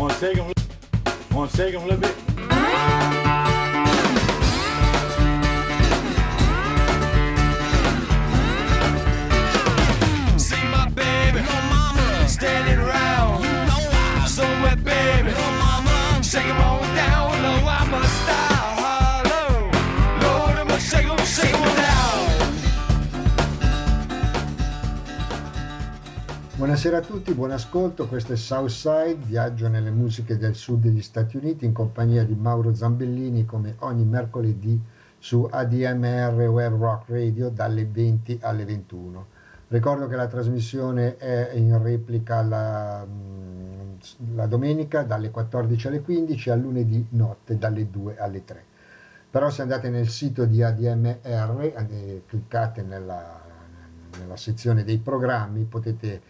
Wanna take him, wanna take him a little bit? See my baby, no mama, standing around. You know I somewhere, baby, no mama, shake 'em on Buonasera a tutti, buon ascolto, questo è Southside, viaggio nelle musiche del sud degli Stati Uniti in compagnia di Mauro Zambellini come ogni mercoledì su ADMR Web Rock Radio dalle 20 alle 21. Ricordo che la trasmissione è in replica la, mm, la domenica dalle 14 alle 15 e a lunedì notte dalle 2 alle 3. Però se andate nel sito di ADMR, eh, cliccate nella, nella sezione dei programmi, potete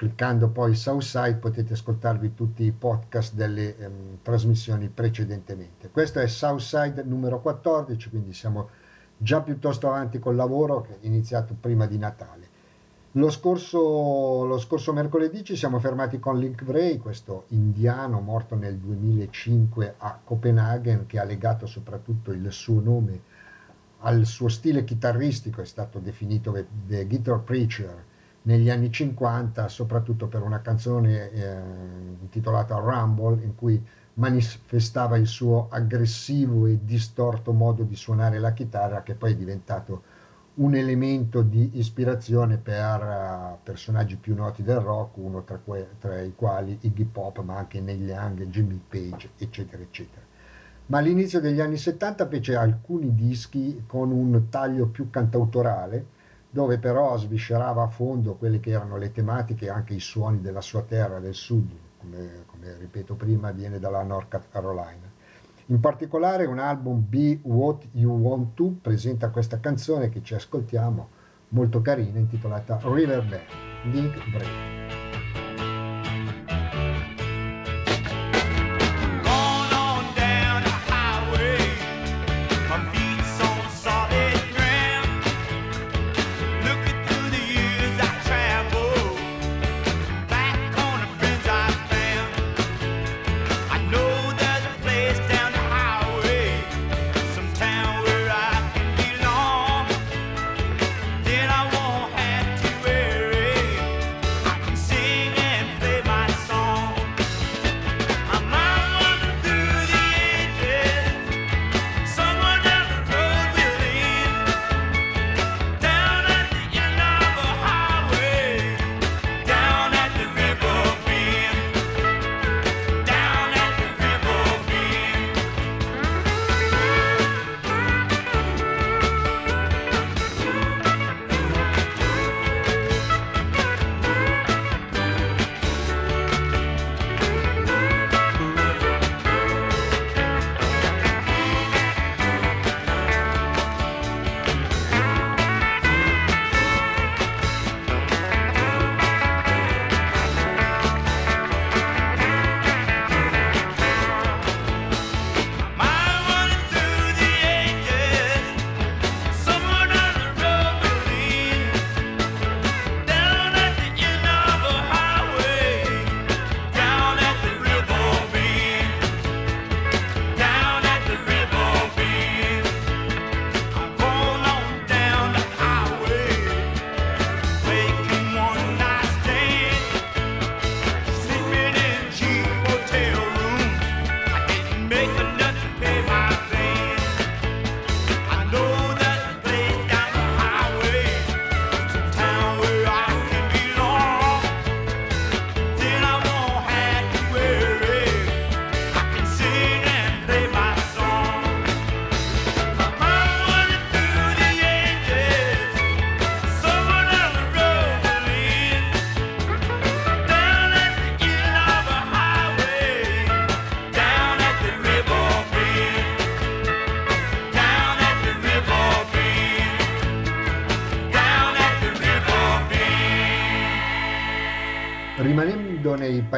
cliccando poi Southside potete ascoltarvi tutti i podcast delle ehm, trasmissioni precedentemente. Questo è Southside numero 14, quindi siamo già piuttosto avanti col lavoro che è iniziato prima di Natale. Lo scorso, lo scorso mercoledì ci siamo fermati con Link Bray, questo indiano morto nel 2005 a Copenaghen che ha legato soprattutto il suo nome al suo stile chitarristico, è stato definito The Guitar Preacher negli anni 50, soprattutto per una canzone eh, intitolata Rumble, in cui manifestava il suo aggressivo e distorto modo di suonare la chitarra, che poi è diventato un elemento di ispirazione per uh, personaggi più noti del rock, uno tra, que- tra, i quali Iggy Pop, ma anche Neil Young, Jimmy Page, eccetera, eccetera. Ma all'inizio degli anni 70 fece alcuni dischi con un taglio più cantautorale, dove però sviscerava a fondo quelle che erano le tematiche e anche i suoni della sua terra, del sud, come, come ripeto prima, viene dalla North Carolina. In particolare un album Be What You Want To presenta questa canzone che ci ascoltiamo, molto carina, intitolata River Band, Link Break.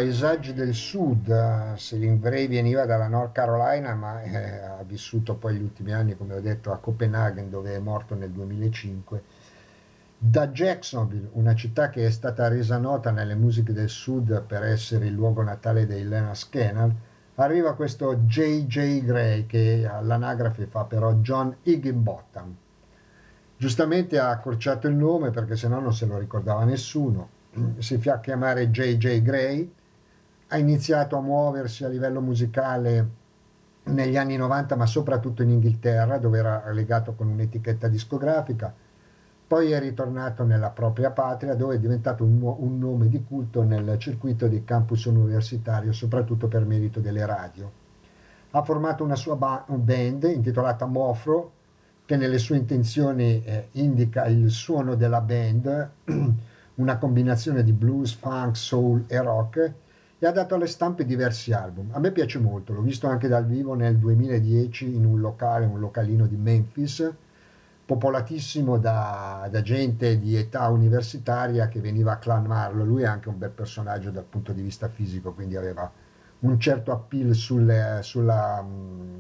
Paesaggi del sud, Celine Bray veniva dalla North Carolina, ma eh, ha vissuto poi gli ultimi anni, come ho detto, a Copenaghen, dove è morto nel 2005. Da Jacksonville, una città che è stata resa nota nelle musiche del sud per essere il luogo natale dei Lena Scanner, arriva questo J.J. Gray che all'anagrafe fa però John Higginbottom. Giustamente ha accorciato il nome perché sennò non se lo ricordava nessuno. Si fa chiamare J.J. Gray, ha iniziato a muoversi a livello musicale negli anni 90 ma soprattutto in Inghilterra dove era legato con un'etichetta discografica poi è ritornato nella propria patria dove è diventato un, un nome di culto nel circuito dei campus universitari, soprattutto per merito delle radio. Ha formato una sua ba- band intitolata Mofro, che nelle sue intenzioni eh, indica il suono della band, una combinazione di blues, funk, soul e rock, e ha dato alle stampe diversi album. A me piace molto, l'ho visto anche dal vivo nel 2010 in un locale, un localino di Memphis, popolatissimo da, da, gente di età universitaria che veniva a clamarlo. Lui è anche un bel personaggio dal punto di vista fisico, quindi aveva un certo appeal sulle, sulla,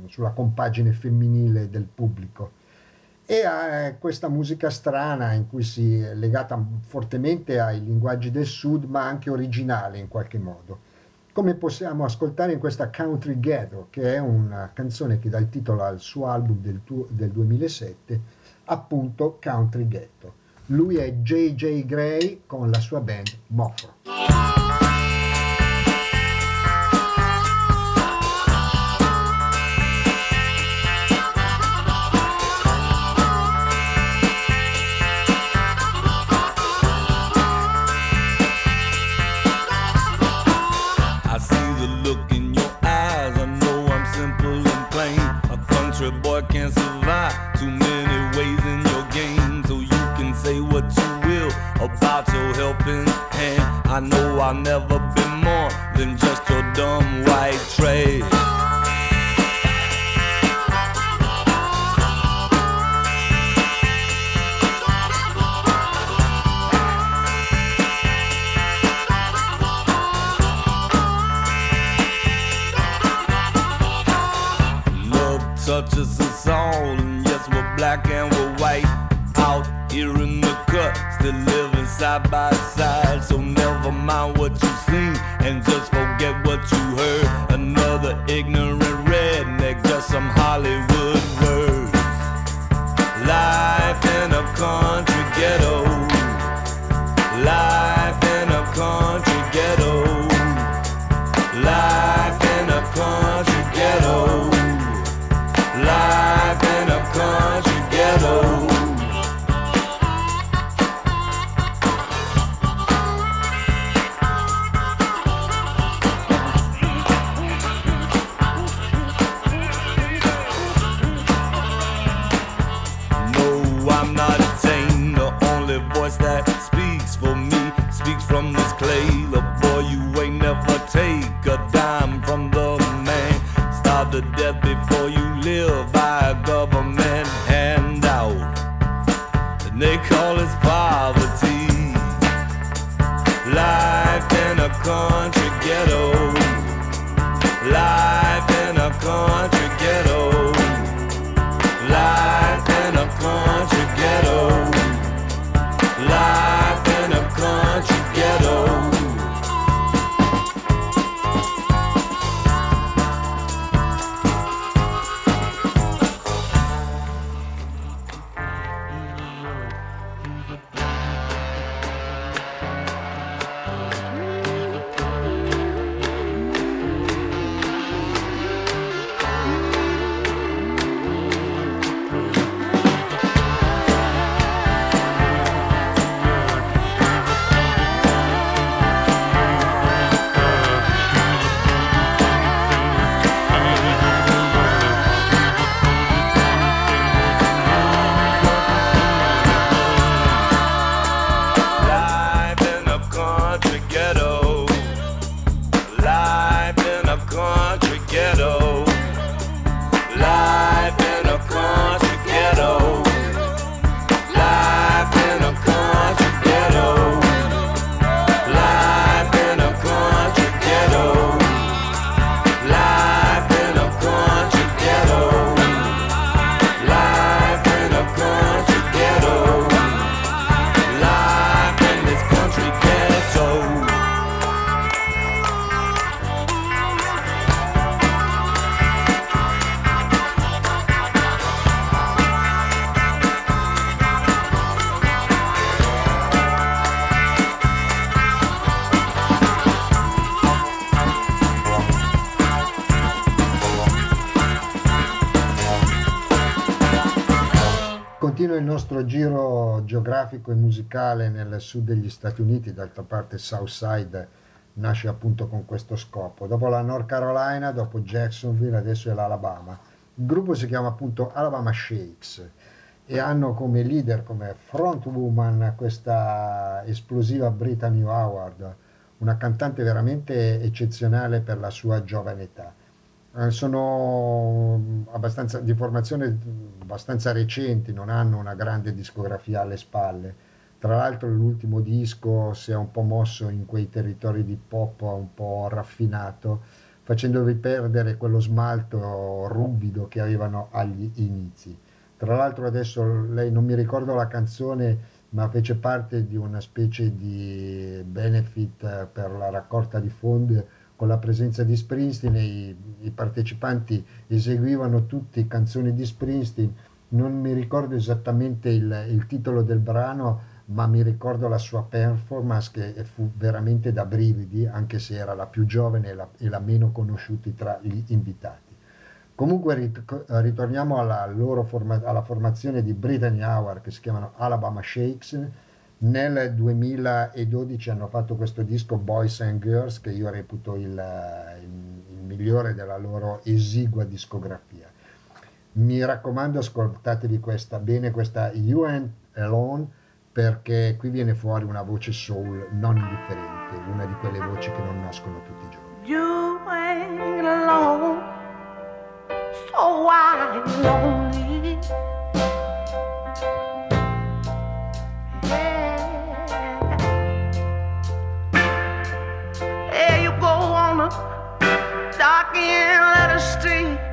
sulla, compagine femminile del pubblico. E ha questa musica strana in cui si è legata fortemente ai linguaggi del sud, ma anche originale in qualche modo. Come possiamo ascoltare in questa Country Ghetto, che è una canzone che dà il titolo al suo album del, del 2007 appunto Country Ghetto. Lui è JJ Gray con la sua band Mofro. I'll never giro geografico e musicale nel sud degli Stati Uniti, d'altra parte Southside nasce appunto con questo scopo. Dopo la North Carolina, dopo Jacksonville, adesso è l'Alabama. Il gruppo si chiama appunto Alabama Shakes e hanno come leader, come frontwoman questa esplosiva Brittany Howard, una cantante veramente eccezionale per la sua giovane età. Eh, sono abbastanza, di formazione abbastanza recenti, non hanno una grande discografia alle spalle. Tra l'altro l'ultimo disco si è un po' mosso in quei territori di pop un po' raffinato, facendovi perdere quello smalto ruvido che avevano agli inizi. Tra l'altro adesso lei non mi ricordo la canzone, ma fece parte di una specie di benefit per la raccolta di fondi con la presenza di Springsteen e i, i partecipanti eseguivano tutti canzoni di Springsteen. Non mi ricordo esattamente il, il titolo del brano, ma mi ricordo la sua performance che fu veramente da brividi, anche se era la più giovane e la, e la meno conosciuta tra gli invitati. Comunque ritorniamo alla, forma, alla formazione di Brittany Howard che si chiamano Alabama Shakes. Nel 2012 hanno fatto questo disco Boys and Girls che io reputo il, il, il migliore della loro esigua discografia. Mi raccomando ascoltatevi questa bene, questa You and Alone perché qui viene fuori una voce soul non indifferente, una di quelle voci che non nascono tutti i giorni. You ain't alone. so and lonely. let us sing.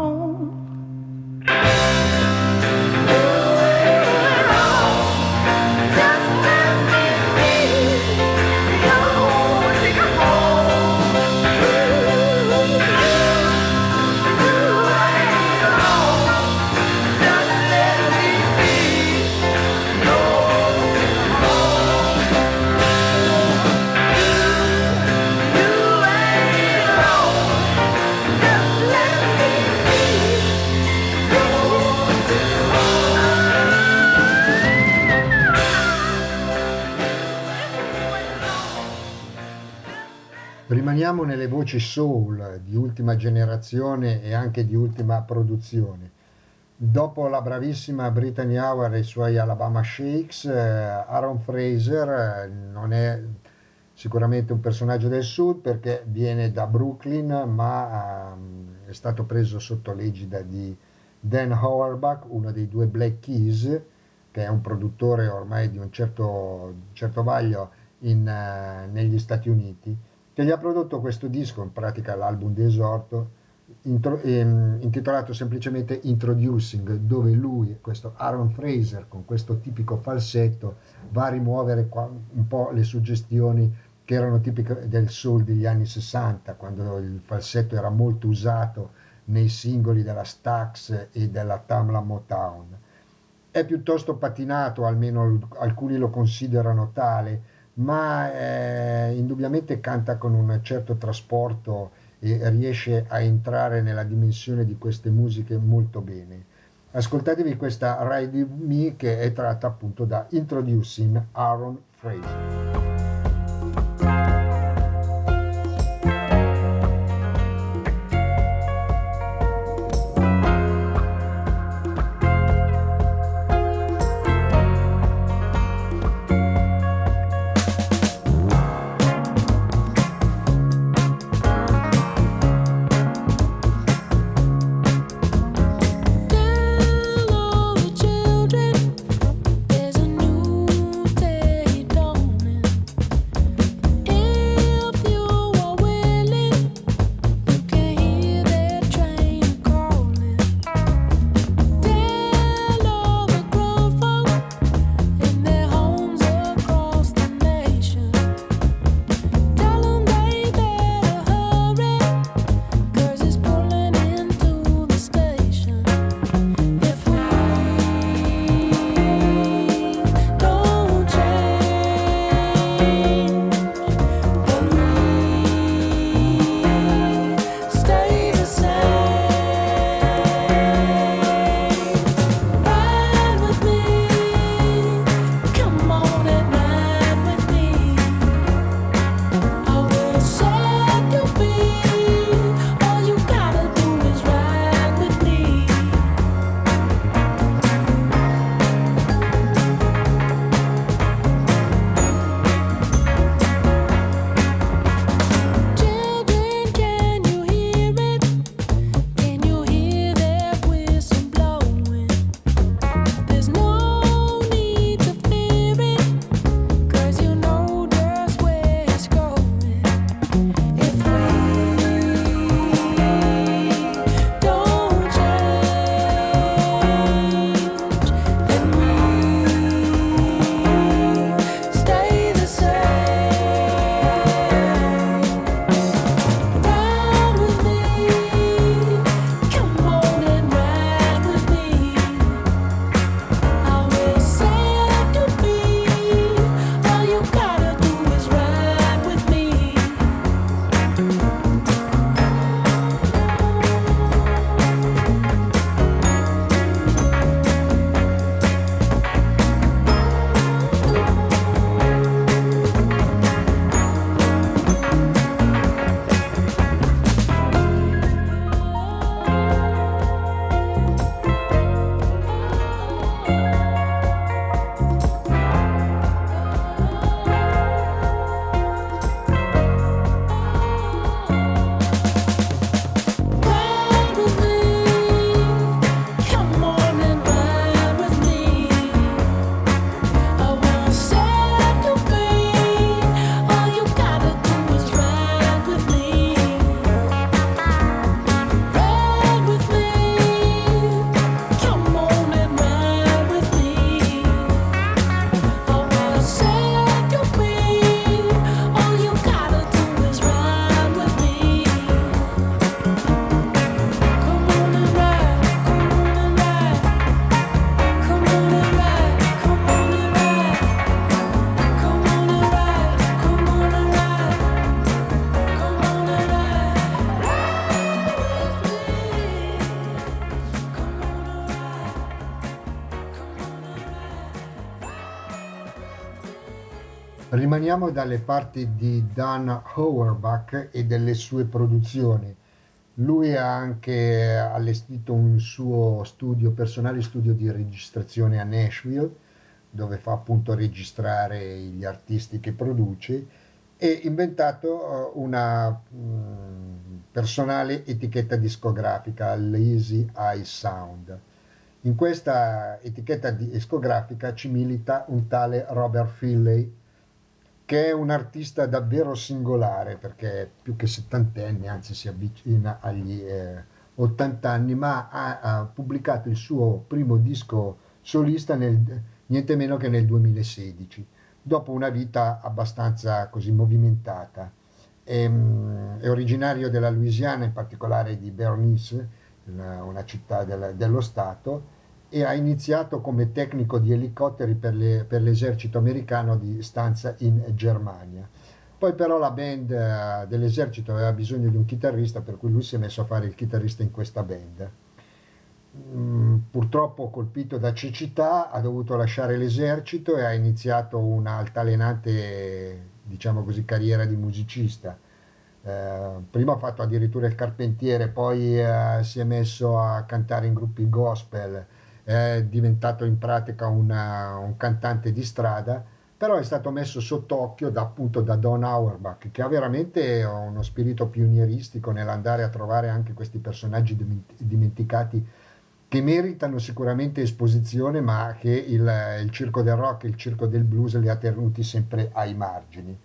Home. Rimaniamo nelle voci soul di ultima generazione e anche di ultima produzione. Dopo la bravissima Brittany Howard e i suoi Alabama Shakes, eh, Aaron Fraser eh, non è sicuramente un personaggio del sud perché viene da Brooklyn, ma ehm, è stato preso sotto l'egida di Dan Auerbach, uno dei due Black Keys, che è un produttore ormai di un certo, certo vaglio in, eh, negli Stati Uniti, che gli ha prodotto questo disco, in pratica l'album d'esorto, intro- ehm, intitolato semplicemente Introducing, dove lui, questo Aaron Fraser, con questo tipico falsetto, va a rimuovere qua- un po' le suggestioni che erano tipiche del soul degli anni 60, quando il falsetto era molto usato nei singoli della Stax e della Tamla Motown. È piuttosto patinato, almeno alcuni lo considerano tale, ma eh, indubbiamente canta con un certo trasporto e riesce a entrare nella dimensione di queste musiche molto bene. Ascoltatevi questa Ride Me che è tratta appunto da Introducing Aaron Fraser. Rimaniamo dalle parti di Dan Auerbach e delle sue produzioni. Lui ha anche allestito un suo studio, personale studio di registrazione a Nashville, dove fa appunto registrare gli artisti che produce e inventato eh, una mm, personale etichetta discografica, Lazy Eye Sound. In questa etichetta discografica ci milita un tale Robert Finlay, che è un artista davvero singolare perché è più che settantenne, anzi si avvicina agli eh, 80 anni, ma ha, ha, pubblicato il suo primo disco solista nel, niente meno che nel 2016, dopo una vita abbastanza così movimentata. È, ehm, è originario della Louisiana, in particolare di Bernice, una, una città del, dello Stato, e ha iniziato come tecnico di elicotteri per, le, per, l'esercito americano di stanza in Germania. Poi però la band eh, dell'esercito aveva bisogno di un chitarrista, per cui lui si è messo a fare il chitarrista in questa band. Mm, purtroppo colpito da cecità ha dovuto lasciare l'esercito e ha iniziato una altalenante, diciamo così, carriera di musicista. Eh, prima ha fatto addirittura il carpentiere, poi eh, si è messo a cantare in gruppi gospel, è diventato in pratica una, un cantante di strada, però è stato messo sott'occhio da, appunto da Don Auerbach, che ha veramente uno spirito pionieristico nell'andare a trovare anche questi personaggi dimenticati che meritano sicuramente esposizione, ma che il, il circo del rock e il circo del blues li ha tenuti sempre ai margini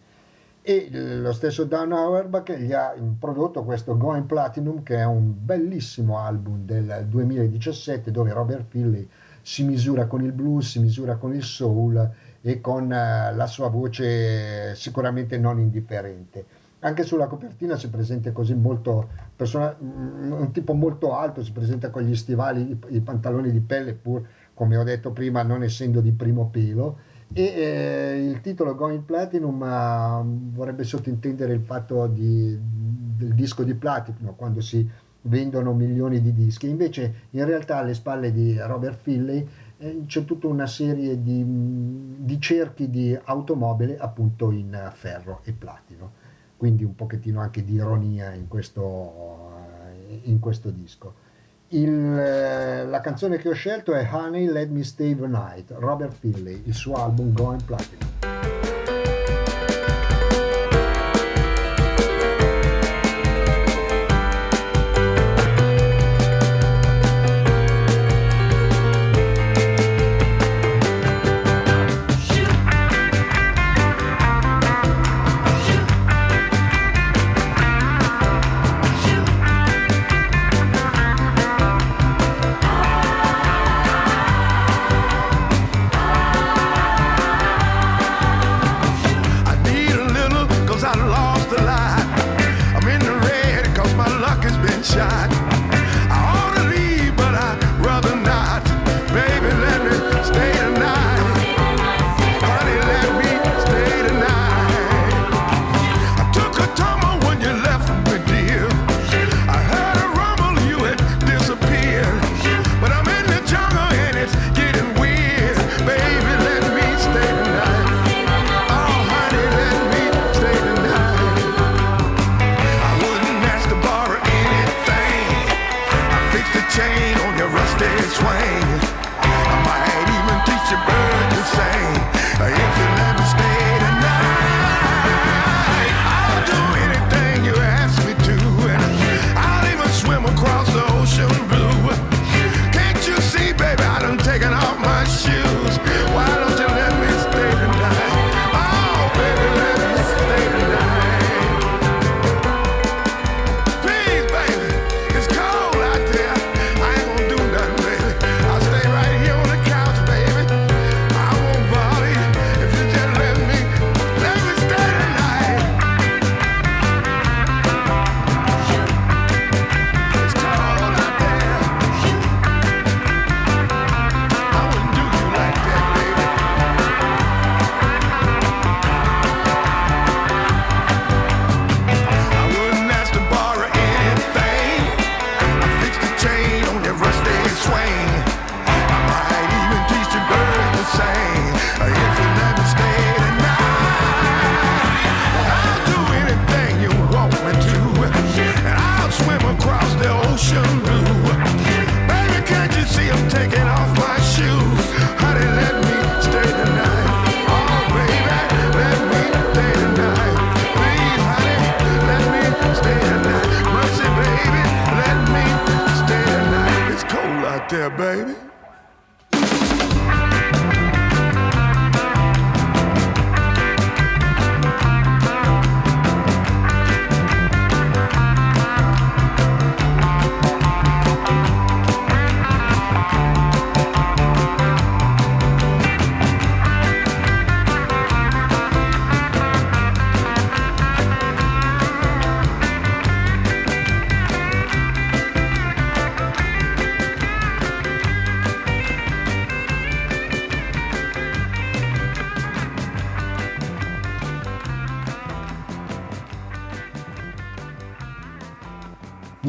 e lo stesso Dan Auerbach gli ha prodotto questo Going Platinum che è un bellissimo album del 2017 dove Robert Finley si misura con il blues, si misura con il soul e con eh, la sua voce sicuramente non indifferente. Anche sulla copertina si presenta così molto, persona, mm, un tipo molto alto, si presenta con gli stivali, i, i pantaloni di pelle, pur come ho detto prima non essendo di primo pelo e eh, il titolo Going Platinum uh, vorrebbe sottintendere il fatto di, del disco di platino quando si vendono milioni di dischi. Invece in realtà alle spalle di Robert Finlay eh, c'è tutta una serie di, di, cerchi di automobile appunto in ferro e platino. Quindi un pochettino anche di ironia in questo, in questo disco il, eh, la canzone che ho scelto è Honey Let Me Stay the Night, Robert Finlay, il suo album Going Platinum.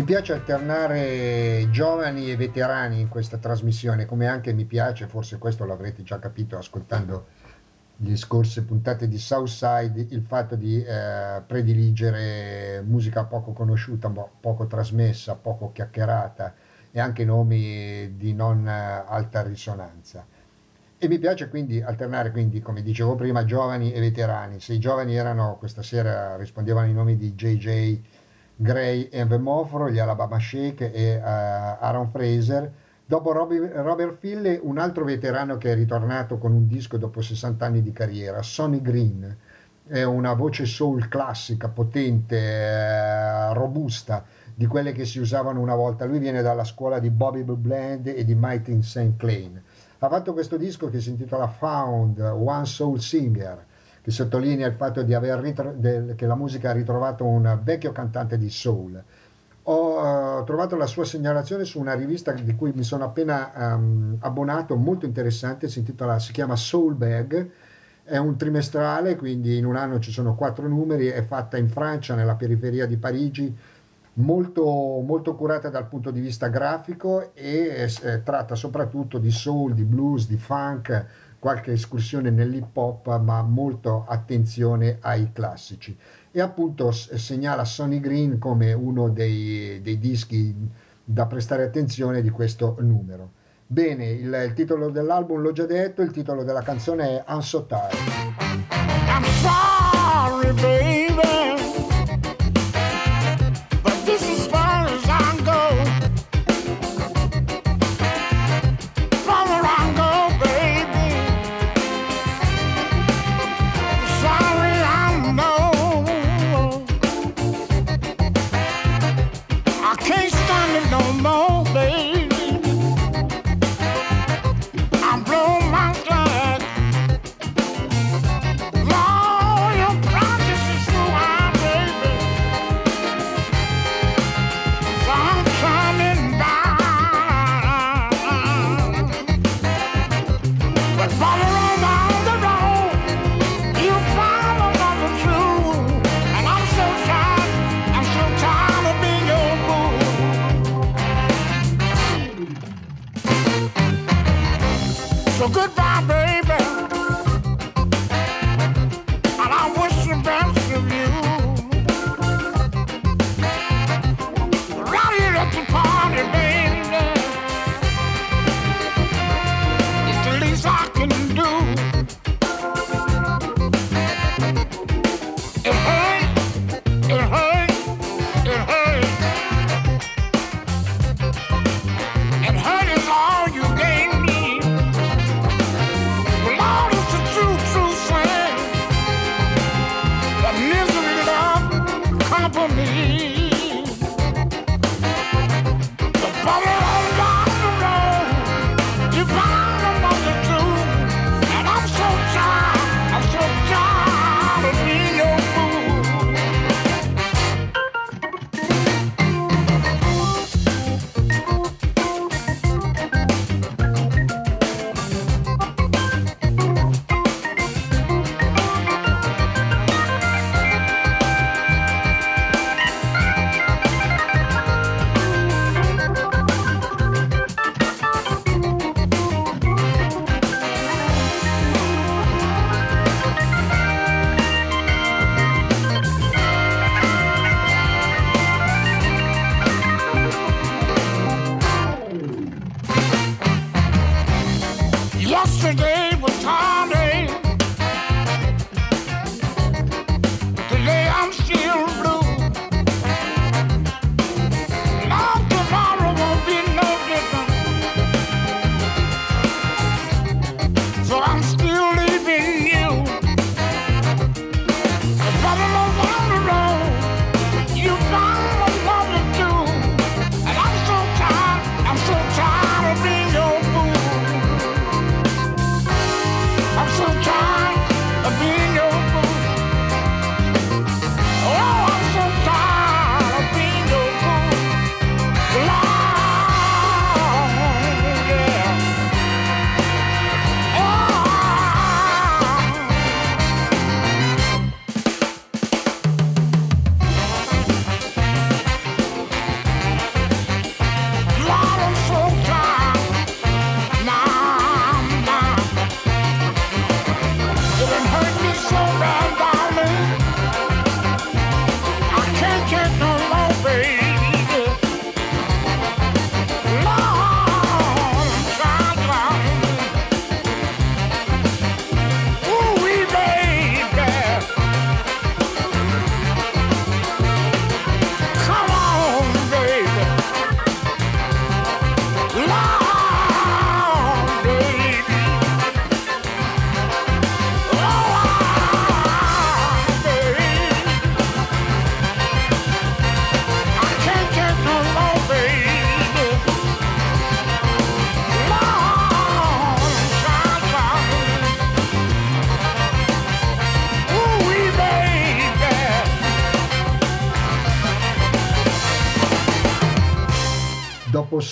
Piace alternare giovani e veterani in questa trasmissione, come anche mi piace, forse questo l'avrete già capito ascoltando le scorse puntate di Southside, il fatto di eh, prediligere musica poco conosciuta, poco trasmessa, poco chiacchierata e anche nomi di non eh, alta risonanza. E mi piace quindi alternare, quindi, come dicevo prima, giovani e veterani. Se i giovani erano, questa sera rispondevano i nomi di JJ Gray e Vemoforo, gli Alabama Shake e eh, Aaron Fraser. Dopo Robert Fille, un altro veterano che è ritornato con un disco dopo 60 anni di carriera, Sonny Green. È una voce soul classica, potente, eh, robusta, di quelle che si usavano una volta. Lui viene dalla scuola di Bobby Bland e di Martin St. Clair. Ha fatto questo disco che si intitola Found One Soul Singer, che sottolinea il fatto ritro- del- che la musica ha ritrovato un vecchio cantante di soul. Ho eh, trovato la sua segnalazione su una rivista di cui mi sono appena ehm, abbonato, molto interessante, si, intitola, si chiama Soul Bag, è un trimestrale, quindi in un anno ci sono quattro numeri, è fatta in Francia, nella periferia di Parigi, molto, molto curata dal punto di vista grafico e eh, tratta soprattutto di soul, di blues, di funk, qualche escursione nell'hip hop, ma molto attenzione ai classici. E appunto segnala Sonny Green come uno dei, dei dischi da prestare attenzione di questo numero. Bene, il, il titolo dell'album l'ho già detto, il titolo della canzone è Unso Tired. I'm sorry, baby,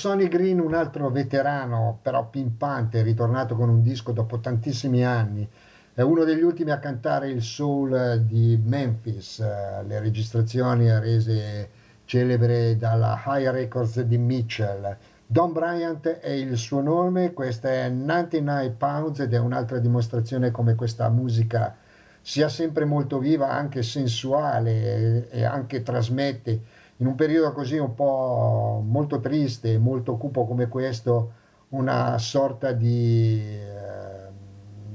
Sonny Green, un altro veterano, però pimpante, ritornato con un disco dopo tantissimi anni. È uno degli ultimi a cantare il soul di Memphis, eh, le registrazioni rese celebre dalla High Records di Mitchell. Don Bryant è il suo nome, questa è 99 Pounds ed è un'altra dimostrazione come questa musica sia sempre molto viva, anche sensuale e, e anche trasmette in un periodo così un po' molto triste, molto cupo come questo, una sorta di, eh,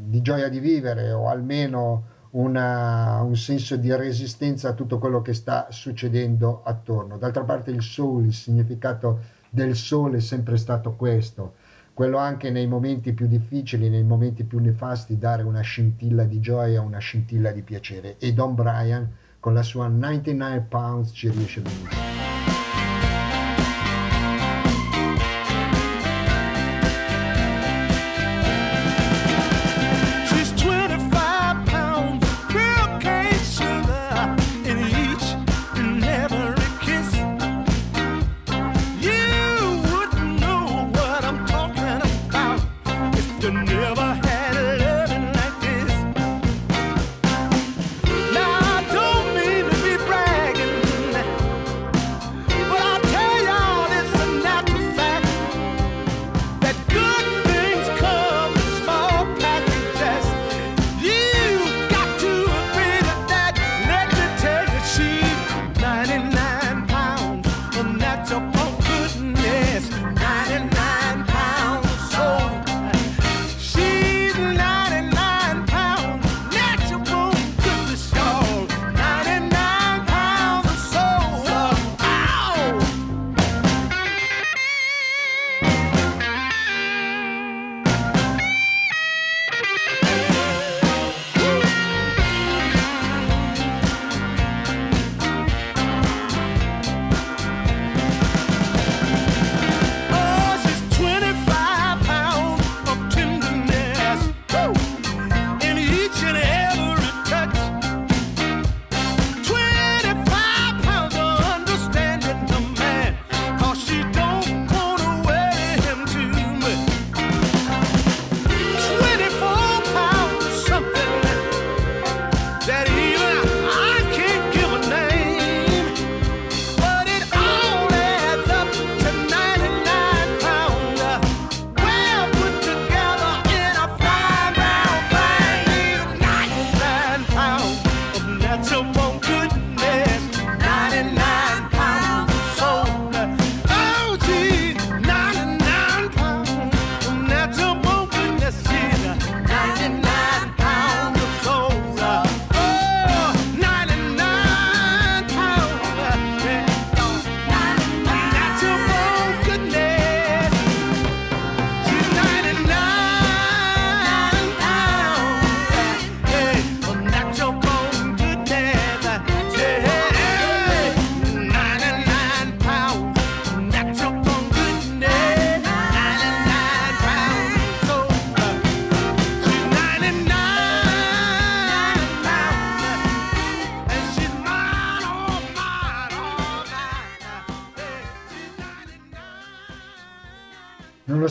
di gioia di vivere o almeno una- un senso di resistenza a tutto quello che sta succedendo attorno. D'altra parte il soul, il significato del sole è sempre stato questo, quello anche nei momenti più difficili, nei momenti più nefasti, dare una scintilla di gioia, una scintilla di piacere. E Don Brian con la sua 99 Pounds ci riesce benissimo.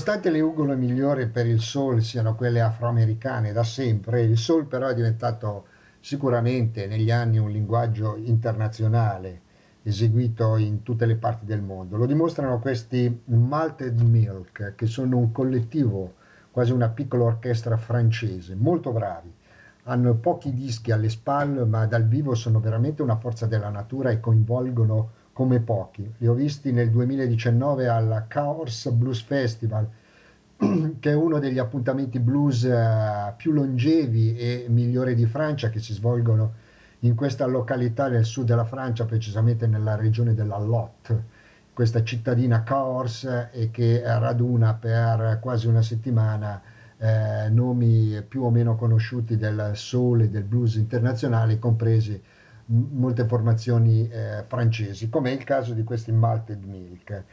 Nonostante le ugole migliori per il soul siano quelle afroamericane da sempre, il soul però è diventato sicuramente negli anni un linguaggio internazionale eseguito in tutte le parti del mondo. Lo dimostrano questi Malted Milk, che sono un collettivo, quasi una piccola orchestra francese, molto bravi. Hanno pochi dischi alle spalle, ma dal vivo sono veramente una forza della natura e coinvolgono come pochi. Li ho visti nel 2019 al Chaos Blues Festival, che è uno degli appuntamenti blues eh, più longevi e migliori di Francia che si svolgono in questa località nel sud della Francia, precisamente nella regione della Lot, questa cittadina Cahors e che raduna per quasi una settimana eh, nomi più o meno conosciuti del soul e del blues internazionali, compresi molte formazioni eh, francesi, come è il caso di questi Malted Milk.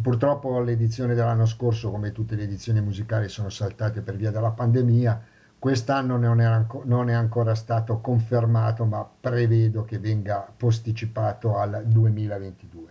Purtroppo l'edizione dell'anno scorso, come tutte le edizioni musicali, sono saltate per via della pandemia. Quest'anno non, anco- non è ancora stato confermato, ma prevedo che venga posticipato al 2022.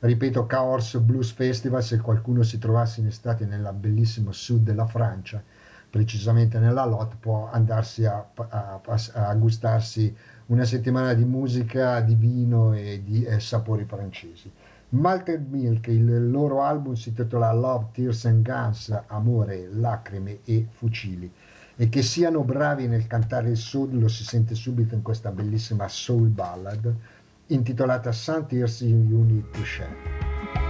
Ripeto, Cahors Blues Festival, se qualcuno si trovasse in estate nella bellissimo sud della Francia, precisamente nella Lot, può andarsi a, a- a gustarsi una settimana di musica, di vino e di eh, sapori francesi. Malted Milk, il loro album si intitola Love, Tears and Guns, Amore, Lacrime e Fucili. E che siano bravi nel cantare il soul lo si sente subito in questa bellissima soul ballad intitolata Some Tears You Need to Share.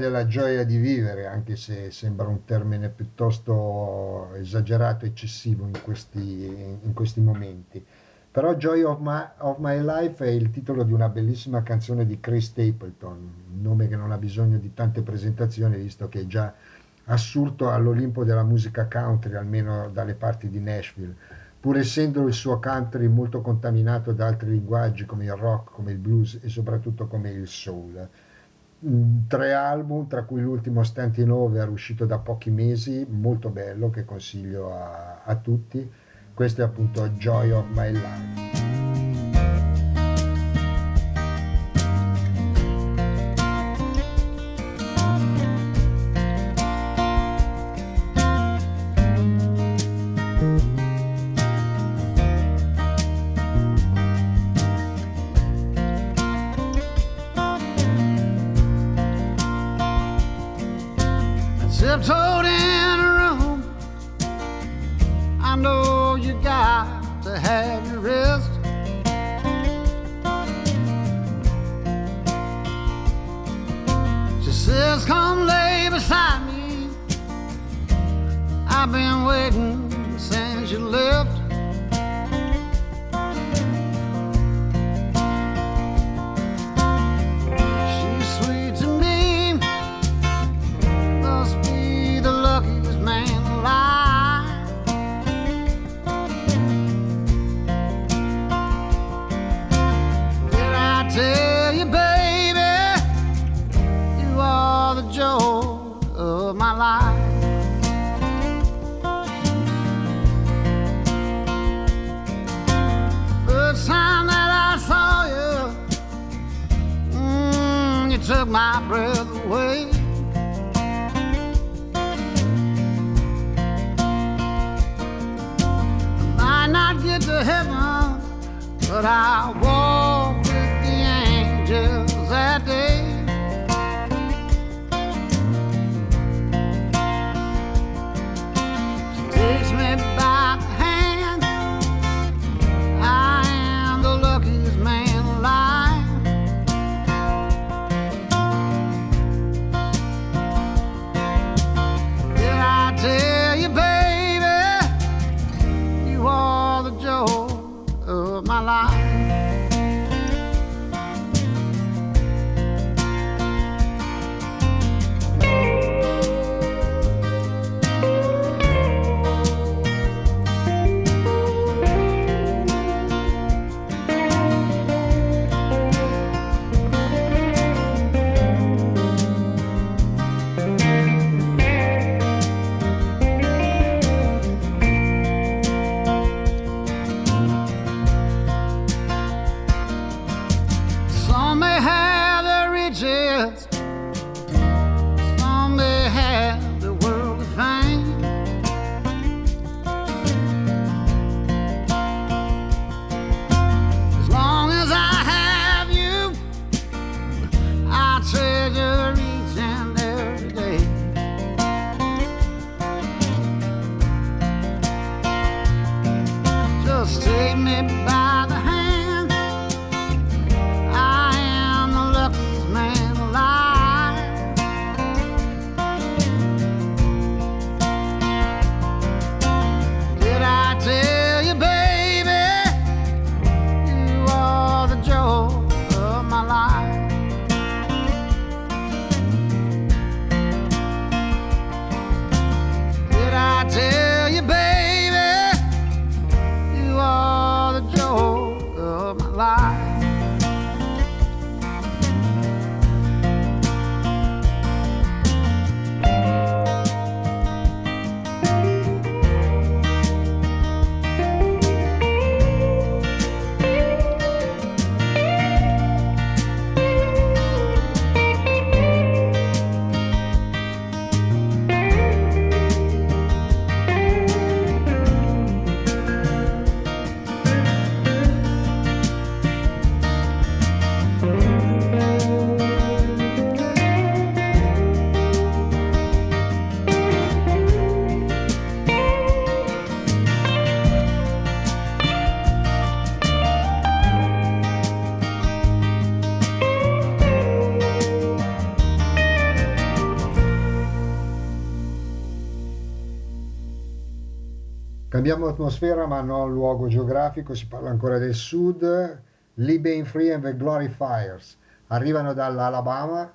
Della gioia di vivere, anche se sembra un termine piuttosto esagerato, eccessivo in questi, in questi momenti. Però Joy of My, of My Life è il titolo di una bellissima canzone di Chris Stapleton, un nome che non ha bisogno di tante presentazioni, visto che è già assurto all'Olimpo della musica country, almeno dalle parti di Nashville, pur essendo il suo country molto contaminato da altri linguaggi come il rock, come il blues e soprattutto come il soul. Tre album, tra cui l'ultimo Stantin' Over, uscito da pochi mesi, molto bello, che consiglio a, a tutti. Questo è appunto Joy of My Life. Cambiamo atmosfera ma non luogo geografico, si parla ancora del sud. Bain Free and the Glorifiers arrivano dall'Alabama,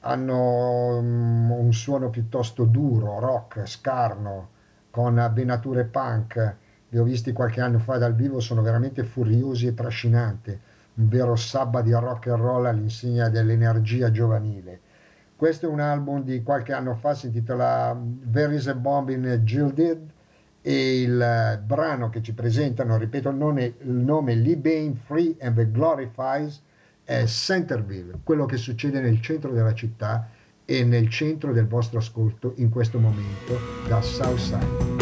hanno mm, un suono piuttosto duro, rock, scarno, con venature punk. Li ho visti qualche anno fa dal vivo, sono veramente furiosi e trascinanti, un vero sabba di rock and roll all'insegna dell'energia giovanile. Questo è un album di qualche anno fa, si intitola There is a Bomb in Gilded e il eh, brano che ci presentano, ripeto il nome, il nome Bain Free and the Glorifies, è Centerville, quello che succede nel centro della città e nel centro del vostro ascolto in questo momento da Southside.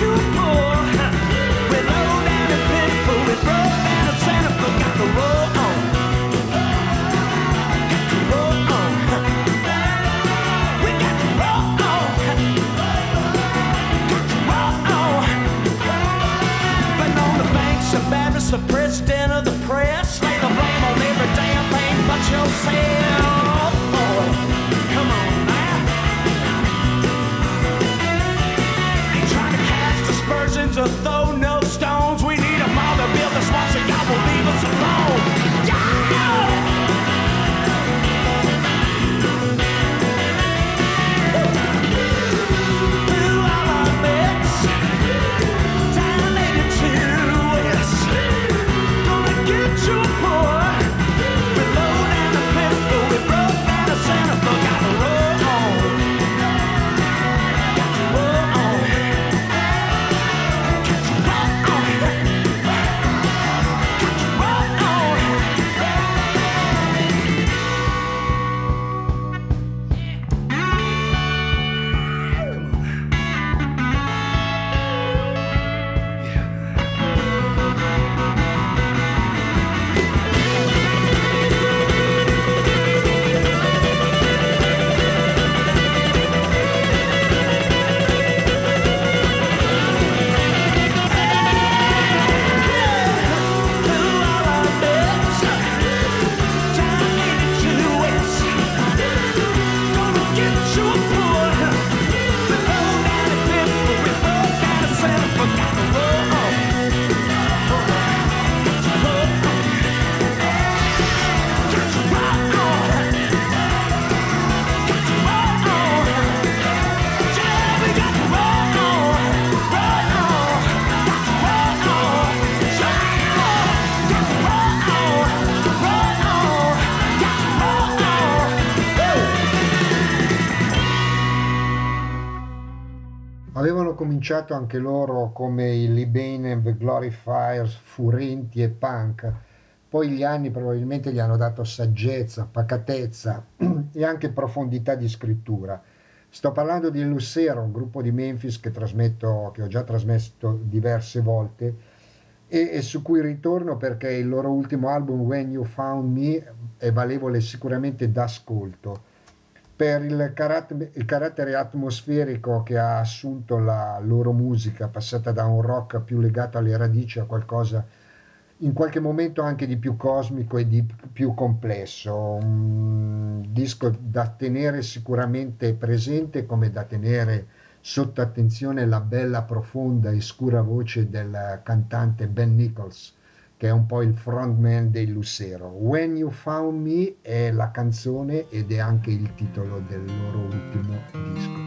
You pour. Cominciato anche loro come i and the Glorifiers, furenti e punk. Poi gli anni probabilmente gli hanno dato saggezza, pacatezza e anche profondità di scrittura. Sto parlando di Lucero, un gruppo di Memphis che, trasmetto, che ho già trasmesso diverse volte e, e su cui ritorno perché il loro ultimo album When You Found Me è valevole sicuramente d'ascolto per il carat- il carattere atmosferico che ha assunto la loro musica, passata da un rock più legato alle radici a qualcosa in qualche momento anche di più cosmico e di più complesso. Un disco da tenere sicuramente presente come da tenere sotto attenzione la bella, profonda e scura voce del cantante Ben Nichols, che è un po' il frontman dei Lucero. When You Found Me è la canzone ed è anche il titolo del loro ultimo disco.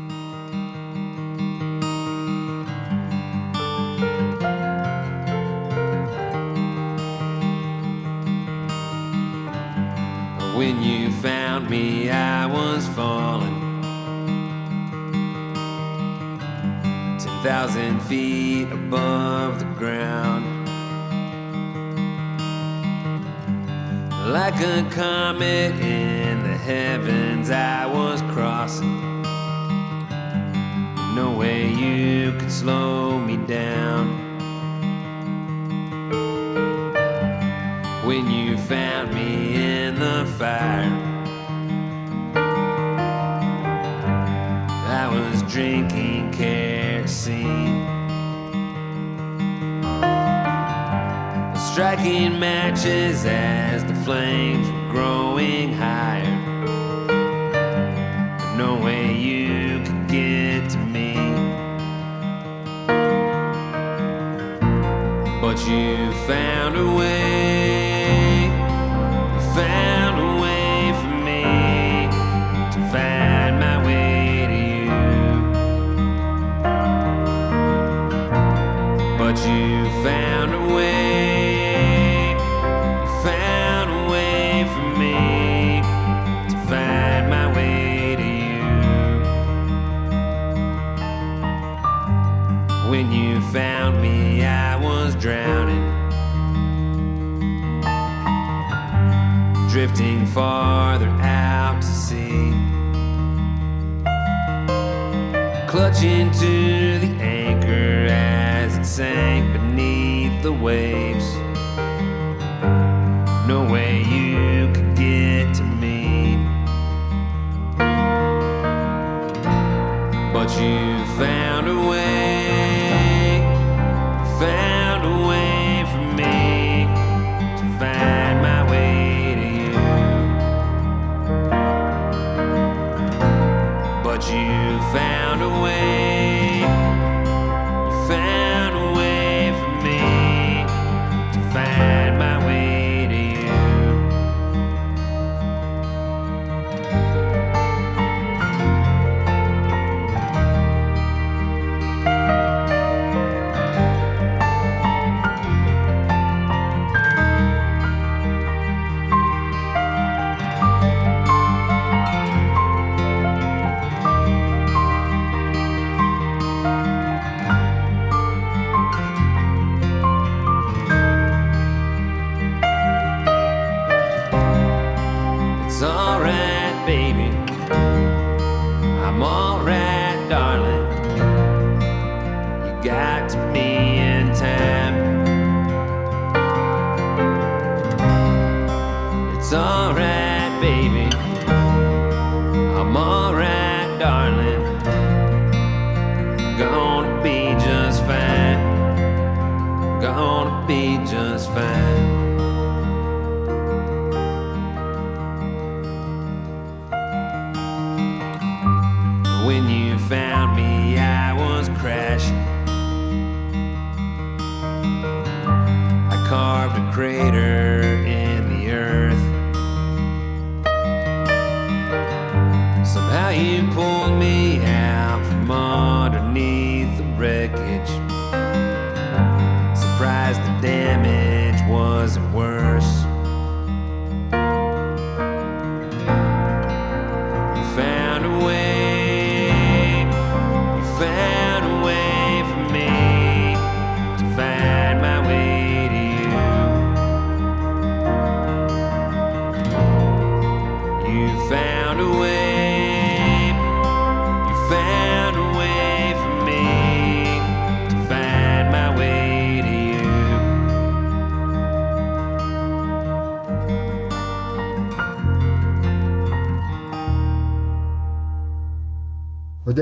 When you found me, I was falling. 10,000 feet above the ground. Like a comet in the heavens, I was crossing. No way you could slow me down. When you found me in the fire, I was drinking kerosene. Striking matches as the flames were growing higher. No way you could drifting farther out to sea clutching to the anchor as it sank beneath the waves.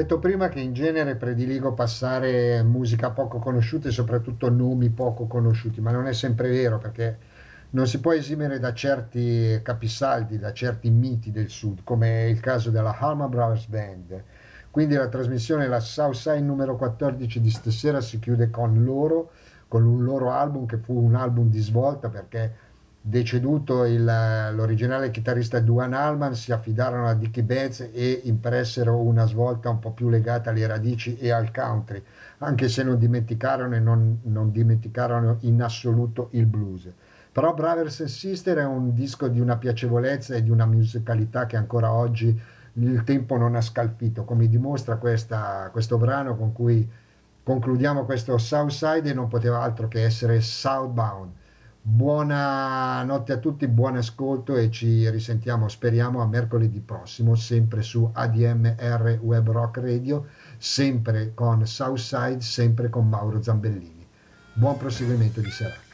Detto prima che in genere prediligo passare musica poco conosciuta e soprattutto nomi poco conosciuti, ma non è sempre vero perché non si può esimere da certi capisaldi, da certi miti del sud, come il caso della Harman Brothers Band. Quindi la trasmissione, la Southside numero 14 di stasera si chiude con loro, con un loro album che fu un album di svolta perché deceduto il- l'originale chitarrista Duane Allman si affidarono a Dickie Betts e impressero una svolta un po' più legata alle radici e al country, anche se non dimenticarono e non, non dimenticarono in assoluto il blues. Però Brothers and Sister è un disco di una piacevolezza e di una musicalità che ancora oggi il tempo non ha scalfito, come dimostra questa- questo brano con cui concludiamo questo Southside e non poteva altro che essere Southbound Buonanotte a tutti, buon ascolto e ci risentiamo, speriamo, a mercoledì prossimo, sempre su ADMR Web Rock Radio, sempre con Southside, sempre con Mauro Zambellini. Buon proseguimento di serata.